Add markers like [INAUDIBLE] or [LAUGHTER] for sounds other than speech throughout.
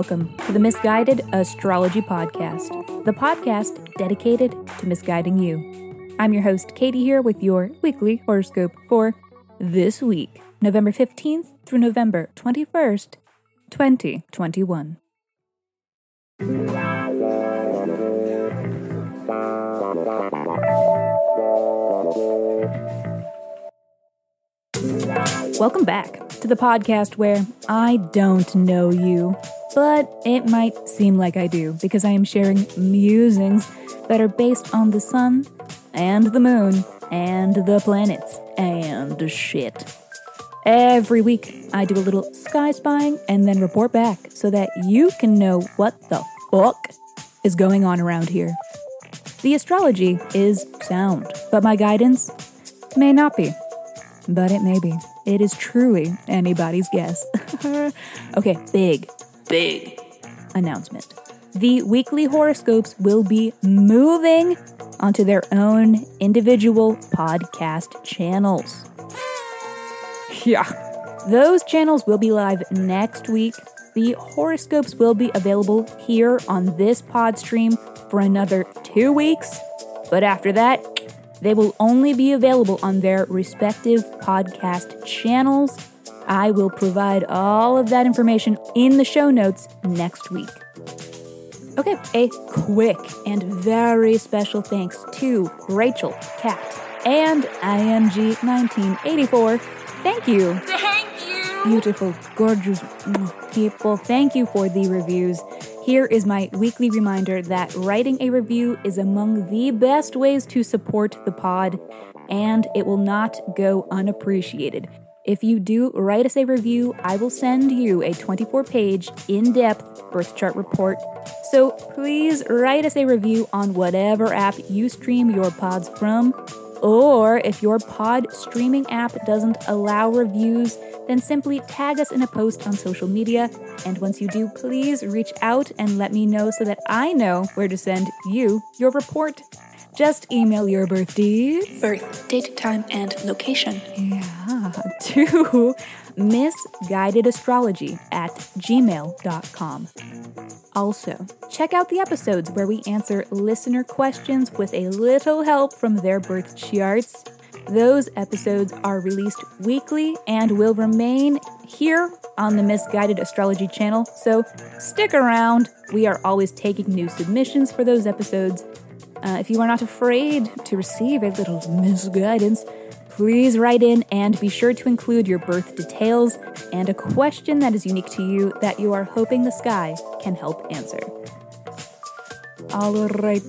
welcome to the Miss Guided Astrology Podcast, the podcast dedicated to misguiding you. I'm your host, Katie, here with your weekly horoscope for this week, November 15th through November 21st, 2021. Welcome back to the podcast where I don't know you, but it might seem like I do because I am sharing musings that are based on the sun and the moon and the planets and shit. Every week, I do a little sky spying and then report back so that you can know what the fuck is going on around here. The astrology is sound, but my guidance may not be. But it may be. It is truly anybody's guess. [LAUGHS] okay, big, big announcement. The weekly horoscopes will be moving onto their own individual podcast channels. Yeah. Those channels will be live next week. The horoscopes will be available here on this pod stream for another two weeks. But after that, they will only be available on their respective podcast channels. I will provide all of that information in the show notes next week. Okay, a quick and very special thanks to Rachel, Cat, and IMG1984. Thank you. Thank you. Beautiful, gorgeous people. Thank you for the reviews. Here is my weekly reminder that writing a review is among the best ways to support the pod, and it will not go unappreciated. If you do write us a review, I will send you a 24 page, in depth birth chart report. So please write us a review on whatever app you stream your pods from. Or if your pod streaming app doesn't allow reviews, then simply tag us in a post on social media. And once you do, please reach out and let me know so that I know where to send you your report. Just email your birth dates. Birth, date, time, and location. Yeah, to [LAUGHS] misguidedastrology at gmail.com. Also, check out the episodes where we answer listener questions with a little help from their birth charts. Those episodes are released weekly and will remain here on the Miss Guided Astrology channel, so stick around. We are always taking new submissions for those episodes. Uh, if you are not afraid to receive a little misguidance, please write in and be sure to include your birth details and a question that is unique to you that you are hoping the sky can help answer. Alright,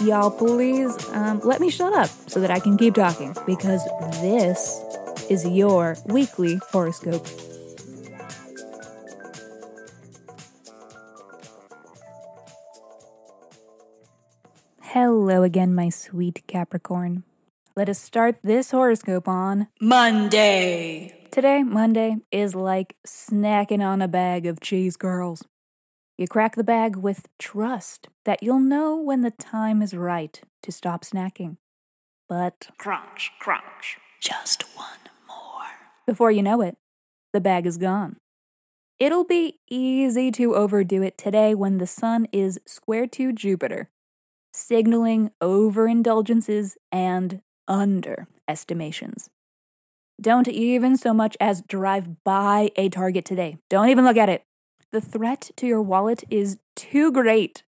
y'all, please um, let me shut up so that I can keep talking because this is your weekly horoscope. Hello again, my sweet Capricorn. Let us start this horoscope on Monday. Today, Monday, is like snacking on a bag of cheese curls. You crack the bag with trust that you'll know when the time is right to stop snacking. But Crunch, crunch. Just one more. before you know it, the bag is gone. It'll be easy to overdo it today when the sun is square to Jupiter, signaling overindulgences and underestimations. Don't even so much as drive by a target today. Don't even look at it. The threat to your wallet is too great,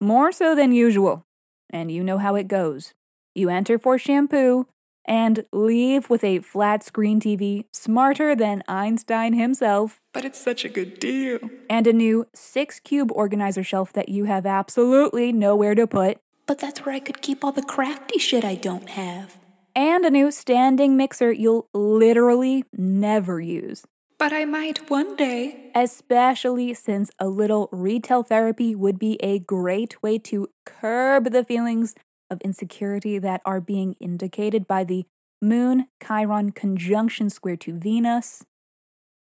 more so than usual. And you know how it goes. You enter for shampoo and leave with a flat screen TV smarter than Einstein himself But it's such a good deal. and a new six cube organizer shelf that you have absolutely nowhere to put, But that's where I could keep all the crafty shit I don't have. and a new standing mixer you'll literally never use. But I might one day. Especially since a little retail therapy would be a great way to curb the feelings of insecurity that are being indicated by the Moon Chiron conjunction square to Venus.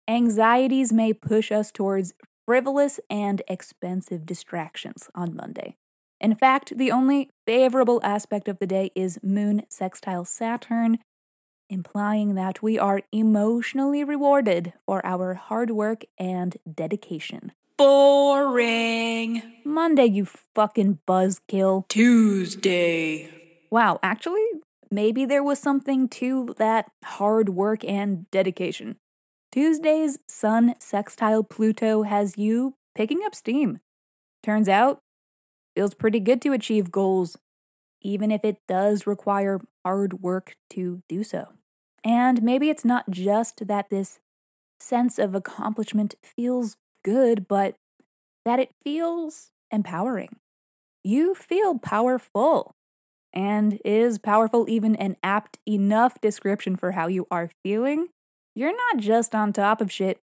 Anxieties may push us towards frivolous and expensive distractions on Monday. In fact, the only favorable aspect of the day is Moon sextile Saturn, implying that we are emotionally rewarded for our hard work and dedication. Boring. Monday, you fucking buzzkill. Tuesday. Wow, actually, maybe there was something to that hard work and dedication. Tuesday's Sun sextile Pluto has you picking up steam. Turns out, feels pretty good to achieve goals, even if it does require hard work to do so. And maybe it's not just that this sense of accomplishment feels good, but that it feels empowering. You feel powerful. And is powerful even an apt enough description for how you are feeling? You're not just on top of shit,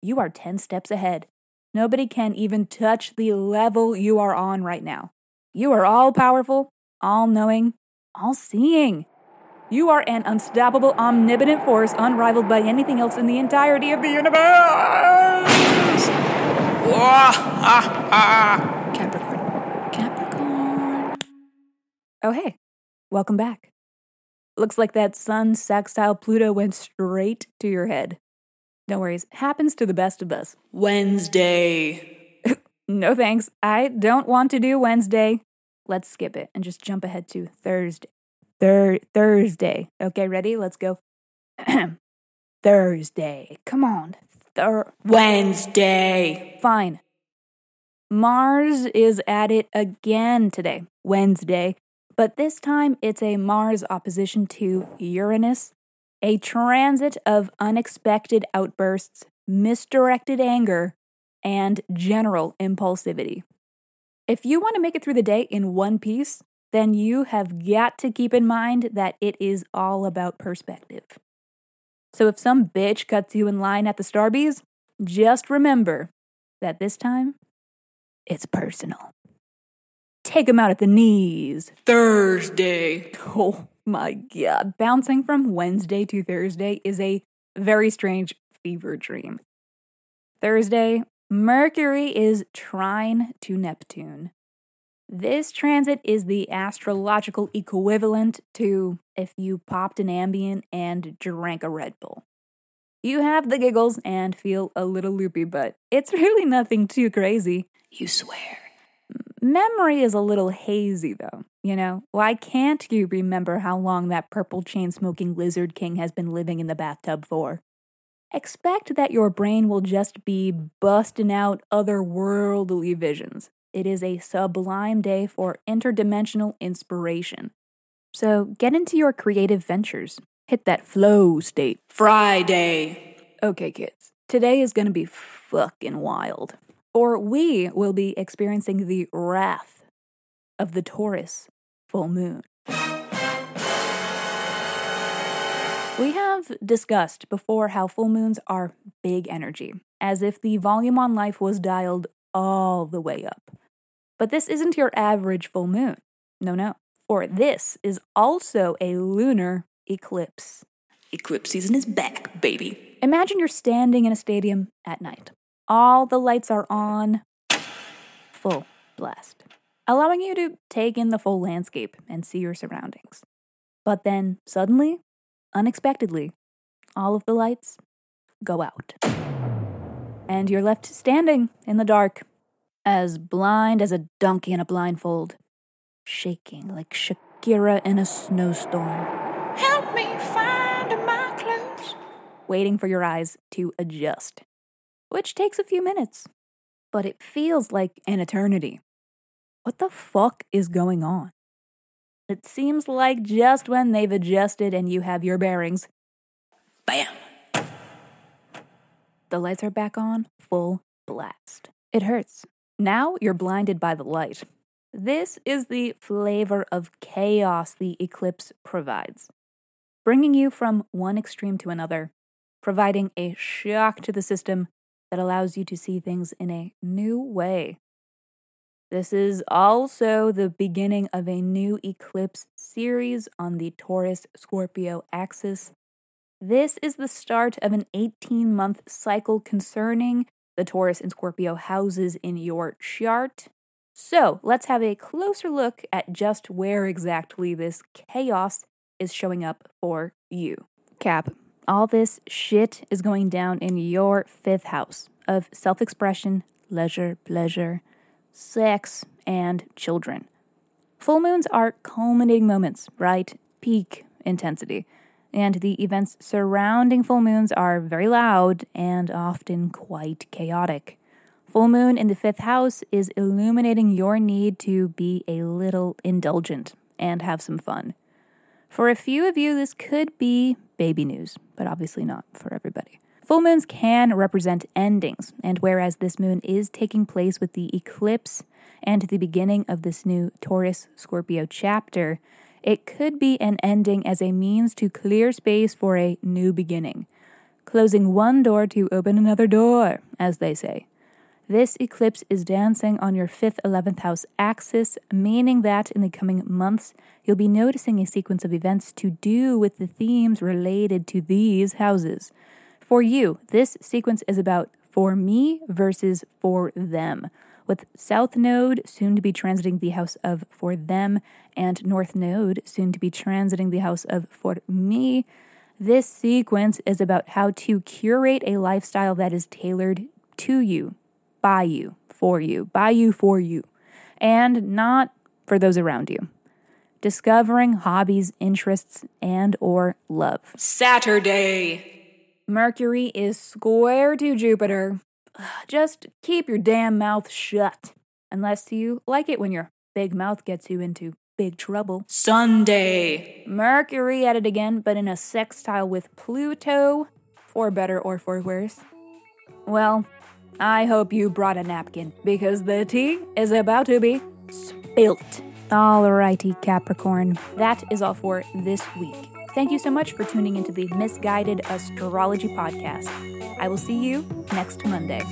you are 10 steps ahead. Nobody can even touch the level you are on right now. You are all powerful, all knowing, all seeing. You are an unstoppable, omnipotent force unrivaled by anything else in the entirety of the universe. Capricorn. Capricorn. Oh, hey, welcome back. Looks like that sun sextile Pluto went straight to your head. No worries, happens to the best of us. Wednesday. [LAUGHS] No thanks, I don't want to do Wednesday. Let's skip it and just jump ahead to Thursday. Thir- Thursday. Okay, ready? Let's go. [CLEARS THROAT] Thursday. Come on. Thur- Wednesday. Fine. Mars is at it again today, Wednesday, but this time it's a Mars opposition to Uranus, a transit of unexpected outbursts, misdirected anger, and general impulsivity. If you want to make it through the day in one piece, then you have got to keep in mind that it is all about perspective. So if some bitch cuts you in line at the Starbies, just remember that this time it's personal. Take them out at the knees. Thursday. [LAUGHS] Oh my god. Bouncing from Wednesday to Thursday is a very strange fever dream. Thursday, Mercury is trine to Neptune. This transit is the astrological equivalent to if you popped an Ambien and drank a Red Bull. You have the giggles and feel a little loopy, but it's [LAUGHS] really nothing too crazy. You swear. Memory is a little hazy, though. You know, why can't you remember how long that purple chain smoking lizard king has been living in the bathtub for? Expect that your brain will just be busting out otherworldly visions. It is a sublime day for interdimensional inspiration. So get into your creative ventures. Hit that flow state. Friday. Okay, kids, today is gonna be fucking wild. Or we will be experiencing the wrath of the Taurus full moon. We have discussed before how full moons are big energy, as if the volume on life was dialed all the way up. But this isn't your average full moon. No, no. For this is also a lunar eclipse. Eclipse season is back, baby. Imagine you're standing in a stadium at night. All the lights are on, full blast, allowing you to take in the full landscape and see your surroundings. But then, suddenly, unexpectedly, all of the lights go out. And you're left standing in the dark, as blind as a donkey in a blindfold, shaking like Shakira in a snowstorm, Help me find my clothes. waiting for your eyes to adjust, which takes a few minutes, but it feels like an eternity. What the fuck is going on? It seems like just when they've adjusted and you have your bearings, Bam. the lights are back on full blast. It hurts. Now you're blinded by the light. This is the flavor of chaos the eclipse provides, bringing you from one extreme to another, providing a shock to the system that allows you to see things in a new way. This is also the beginning of a new eclipse series on the Taurus Scorpio axis. This is the start of an 18 month cycle concerning the Taurus and Scorpio houses in your chart. So let's have a closer look at just where exactly this chaos is showing up for you. Cap, all this shit is going down in your fifth house of self expression, leisure, pleasure, sex, and children. Full moons are culminating moments, right? Peak intensity. And the events surrounding full moons are very loud and often quite chaotic. Full moon in the fifth house is illuminating your need to be a little indulgent and have some fun. For a few of you, this could be baby news, but obviously not for everybody. Full moons can represent endings, and whereas this moon is taking place with the eclipse and the beginning of this new Taurus Scorpio chapter, it could be an ending as a means to clear space for a new beginning, closing one door to open another door, as they say. This eclipse is dancing on your 5th 11th house axis, meaning that in the coming months, you'll be noticing a sequence of events to do with the themes related to these houses. For you, this sequence is about for me versus for them with South Node soon to be transiting the house of for them and North Node soon to be transiting the house of for me. This sequence is about how to curate a lifestyle that is tailored to you, by you, for you, by you, for you, and not for those around you. Discovering hobbies, interests, and or love. Saturday. Mercury is square to Jupiter, [SIGHS] just keep your damn mouth shut. Unless you like it when your big mouth gets you into big trouble. Sunday. Mercury at it again, but in a sextile with Pluto. For better or for worse. Well, I hope you brought a napkin because the tea is about to be spilt. Alrighty, Capricorn. That is all for this week. Thank you so much for tuning into the Miss Guided Astrology Podcast. I will see you next Monday.